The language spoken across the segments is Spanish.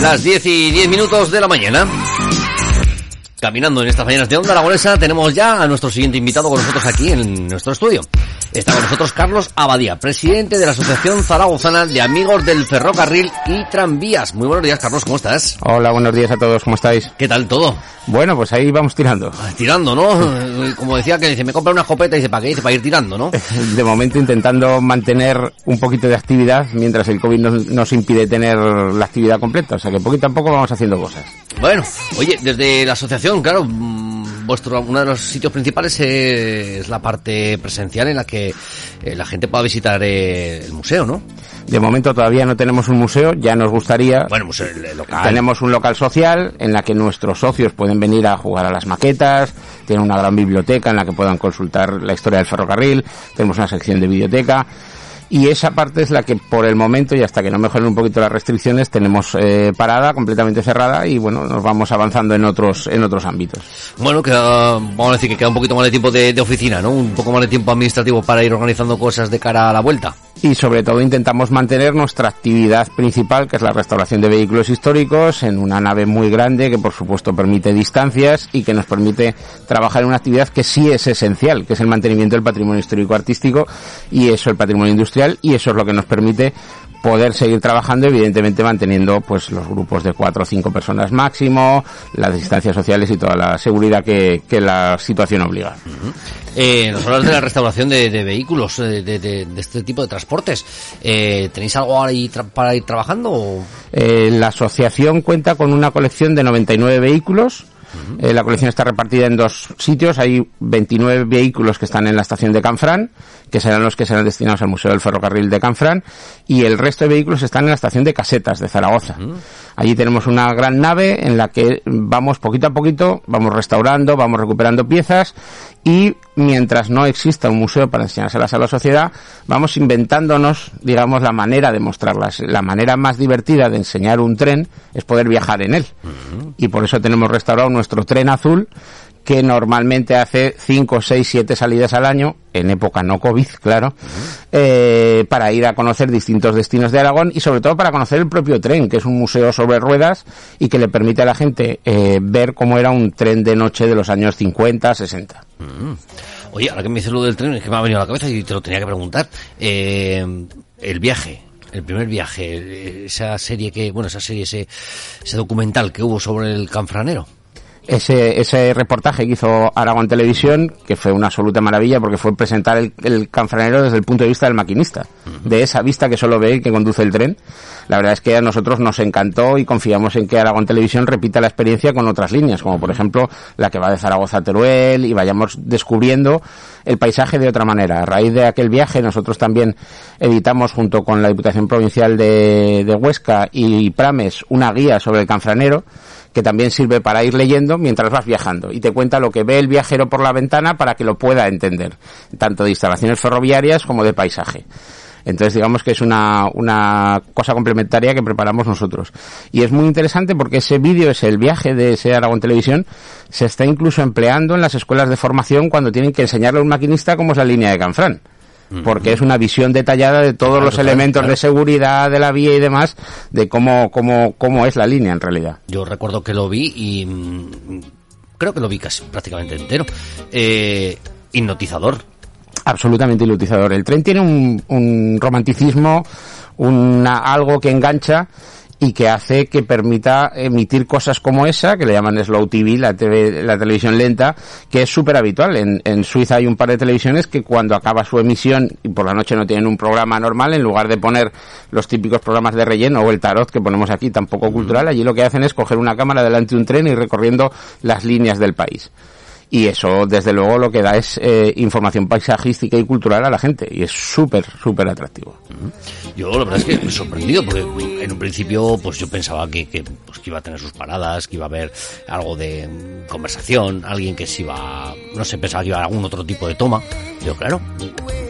Las 10 y 10 minutos de la mañana. Caminando en estas mañanas de Onda Aragonesa tenemos ya a nuestro siguiente invitado con nosotros aquí en nuestro estudio. Está con nosotros Carlos Abadía, presidente de la Asociación Zaragozana de Amigos del Ferrocarril y Tranvías. Muy buenos días, Carlos, ¿cómo estás? Hola, buenos días a todos, ¿cómo estáis? ¿Qué tal todo? Bueno, pues ahí vamos tirando. Tirando, ¿no? Como decía que dice, me compra una escopeta y dice, ¿para qué? Dice, para ir tirando, ¿no? De momento intentando mantener un poquito de actividad mientras el COVID nos, nos impide tener la actividad completa. O sea que poquito a poco vamos haciendo cosas. Bueno, oye, desde la asociación, claro, vuestro uno de los sitios principales es la parte presencial en la que eh, la gente pueda visitar eh, el museo, ¿no? De momento todavía no tenemos un museo, ya nos gustaría. Bueno, museo el local. Tenemos un local social en la que nuestros socios pueden venir a jugar a las maquetas, tienen una gran biblioteca en la que puedan consultar la historia del ferrocarril, tenemos una sección de biblioteca y esa parte es la que por el momento y hasta que no mejoren un poquito las restricciones tenemos eh, parada, completamente cerrada y bueno, nos vamos avanzando en otros en otros ámbitos. Bueno, queda, vamos a decir que queda un poquito más de tiempo de, de oficina, ¿no? Un poco más de tiempo administrativo para ir organizando cosas de cara a la vuelta. Y sobre todo intentamos mantener nuestra actividad principal, que es la restauración de vehículos históricos, en una nave muy grande que por supuesto permite distancias y que nos permite trabajar en una actividad que sí es esencial, que es el mantenimiento del patrimonio histórico artístico y eso el patrimonio industrial y eso es lo que nos permite poder seguir trabajando, evidentemente manteniendo pues los grupos de cuatro o cinco personas máximo, las distancias sociales y toda la seguridad que, que la situación obliga. Eh, nos hablas de la restauración de, de vehículos, eh, de, de- de este tipo de transportes. Eh, ¿Tenéis algo ahí tra- para ir trabajando? o- Eh, la asociación cuenta con una colección de 99 vehículos. Eh, la colección está repartida en dos sitios. Hay 29 vehículos que están en la estación de Canfrán, que serán los que serán destinados al Museo del Ferrocarril de Canfrán, y el resto de vehículos están en la estación de Casetas de Zaragoza. Allí tenemos una gran nave en la que vamos poquito a poquito, vamos restaurando, vamos recuperando piezas y mientras no exista un museo para enseñárselas a la sociedad, vamos inventándonos, digamos, la manera de mostrarlas. La manera más divertida de enseñar un tren es poder viajar en él. Y por eso tenemos restaurado nuestro tren azul, que normalmente hace 5, 6, 7 salidas al año, en época no COVID, claro, eh, para ir a conocer distintos destinos de Aragón y sobre todo para conocer el propio tren, que es un museo sobre ruedas y que le permite a la gente eh, ver cómo era un tren de noche de los años 50, 60. Oye, ahora que me dices lo del tren, es que me ha venido a la cabeza y te lo tenía que preguntar. Eh, el viaje, el primer viaje, eh, esa serie que, bueno, esa serie, ese, ese documental que hubo sobre el canfranero. Ese, ese reportaje que hizo Aragón Televisión, que fue una absoluta maravilla porque fue presentar el, el canfranero desde el punto de vista del maquinista, de esa vista que solo ve y que conduce el tren. La verdad es que a nosotros nos encantó y confiamos en que Aragón Televisión repita la experiencia con otras líneas, como por ejemplo la que va de Zaragoza a Teruel y vayamos descubriendo el paisaje de otra manera. A raíz de aquel viaje nosotros también editamos junto con la Diputación Provincial de, de Huesca y Prames una guía sobre el canfranero que también sirve para ir leyendo mientras vas viajando y te cuenta lo que ve el viajero por la ventana para que lo pueda entender, tanto de instalaciones ferroviarias como de paisaje. Entonces digamos que es una, una cosa complementaria que preparamos nosotros. Y es muy interesante porque ese vídeo, ese el viaje de ese Aragón Televisión, se está incluso empleando en las escuelas de formación cuando tienen que enseñarle a un maquinista cómo es la línea de Canfrán. Porque es una visión detallada de todos Claro, los claro, elementos claro. de seguridad de la vía y demás, de cómo, cómo, cómo es la línea en realidad. Yo recuerdo que lo vi y mm, creo que lo vi casi prácticamente entero. Eh, hipnotizador. absolutamente ilutinador. El tren tiene un, un romanticismo, una, algo que engancha y que hace que permita emitir cosas como esa, que le llaman Slow TV, la, TV, la televisión lenta, que es súper habitual. En, en Suiza hay un par de televisiones que cuando acaba su emisión y por la noche no tienen un programa normal, en lugar de poner los típicos programas de relleno o el tarot que ponemos aquí, tampoco cultural, allí lo que hacen es coger una cámara delante de un tren y recorriendo las líneas del país. Y eso, desde luego, lo que da es eh, información paisajística y cultural a la gente. Y es súper, súper atractivo. Yo la verdad es que me he sorprendido porque en un principio pues yo pensaba que, que, pues, que iba a tener sus paradas, que iba a haber algo de mm, conversación, alguien que se iba, no sé, pensaba que iba a algún otro tipo de toma. Yo claro,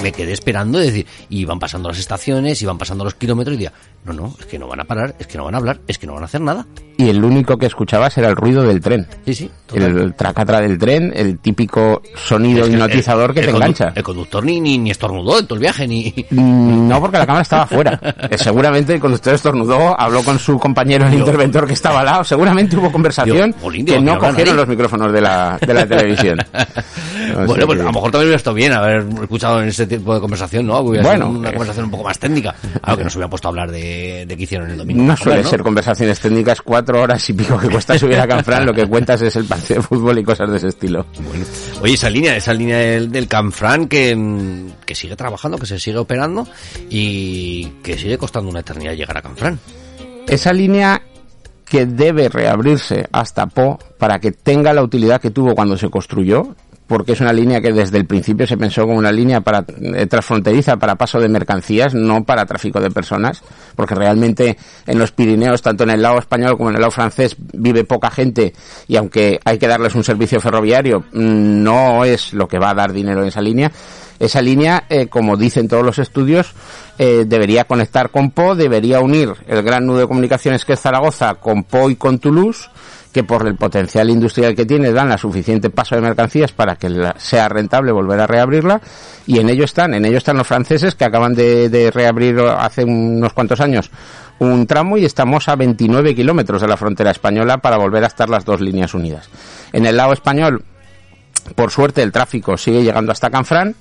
me quedé esperando y decir, y iban pasando las estaciones, iban pasando los kilómetros y decía, No, no, es que no van a parar, es que no van a hablar, es que no van a hacer nada. Y el único que escuchabas era el ruido del tren. Sí, sí. El tracatra del tren, el típico sonido hipnotizador que te engancha. El conductor ni, ni, ni, estornudó en todo el viaje, ni... No, porque la cámara estaba fuera. Eh, seguramente el conductor estornudó, habló con su compañero, el interventor que estaba al lado. Seguramente hubo conversación que no cogieron los micrófonos de la, de la televisión. bueno, pues a lo mejor también hubiera estado bien haber escuchado en ese tipo de conversación, ¿no? bueno, una conversación un poco más técnica. Algo que nos hubiera puesto a hablar de, de qué hicieron el domingo. No suele ser conversaciones técnicas, cuatro horas y pico que cuesta subir a Canfrán, lo que cuentas es el partido de fútbol y cosas de ese estilo. Oye, esa línea, esa línea del, del Canfrán que, que sigue trabajando, que se sigue operando y que sigue costando una eternidad llegar a Canfrán. Esa línea que debe reabrirse hasta Po para que tenga la utilidad que tuvo cuando se construyó porque es una línea que desde el principio se pensó como una línea para eh, transfronteriza para paso de mercancías, no para tráfico de personas, porque realmente en los Pirineos, tanto en el lado español como en el lado francés, vive poca gente y aunque hay que darles un servicio ferroviario, mm, no es lo que va a dar dinero en esa línea. Esa línea, eh, como dicen todos los estudios, eh, debería conectar con Po, debería unir el gran nudo de comunicaciones que es Zaragoza con Po y con Toulouse, que por el potencial industrial que tiene dan la suficiente paso de mercancías para que sea rentable volver a reabrirla y en ello están, en ello están los franceses que acaban de, reabrir hace unos cuantos años un tramo y estamos a 29 kilómetros de la frontera española para volver a estar las dos líneas unidas. En el lado español, por suerte, el tráfico sigue llegando hasta Canfrán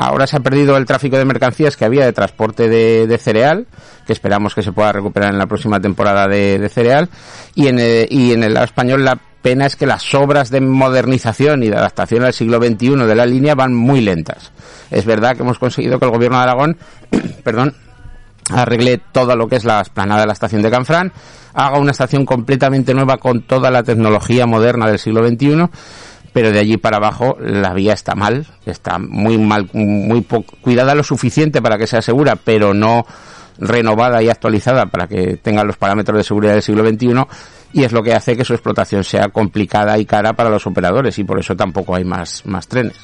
Ahora se ha perdido el tráfico de mercancías que había de transporte de, cereal, que esperamos que se pueda recuperar en la próxima temporada de, cereal. Y en, el, y en el lado español la pena es que las obras de modernización y de adaptación al siglo XXI de la línea van muy lentas. Es verdad que hemos conseguido que el gobierno de Aragón, perdón, arregle todo lo que es la esplanada de la estación de Canfrán, haga una estación completamente nueva con toda la tecnología moderna del siglo XXI pero de allí para abajo la vía está mal, está muy mal, muy cuidada lo suficiente para que sea segura, pero no renovada y actualizada para que tenga los parámetros de seguridad del siglo XXI y es lo que hace que su explotación sea complicada y cara para los operadores y por eso tampoco hay más, más trenes.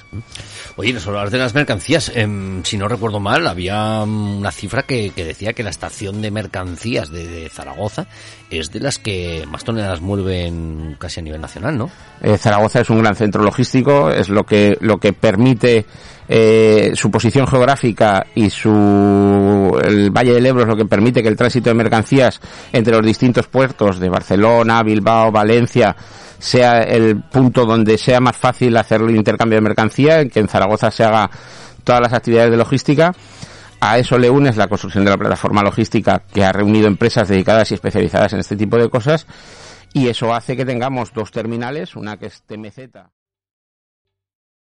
Oye, nos hablar de las mercancías. Em, si no recuerdo mal, había mm, una cifra que, decía que la estación de mercancías de, Zaragoza es de las que más toneladas mueven casi a nivel nacional, ¿no? Eh, Zaragoza es un gran centro logístico, es lo que, lo que permite eh, su posición geográfica y su el Valle del Ebro es lo que permite que el tránsito de mercancías entre los distintos puertos de Barcelona, Bilbao, Valencia sea el punto donde sea más fácil hacer el intercambio de mercancía, que en Zaragoza se haga todas las actividades de logística. A eso le unes la construcción de la plataforma logística que ha reunido empresas dedicadas y especializadas en este tipo de cosas y eso hace que tengamos dos terminales, una que es TMZ.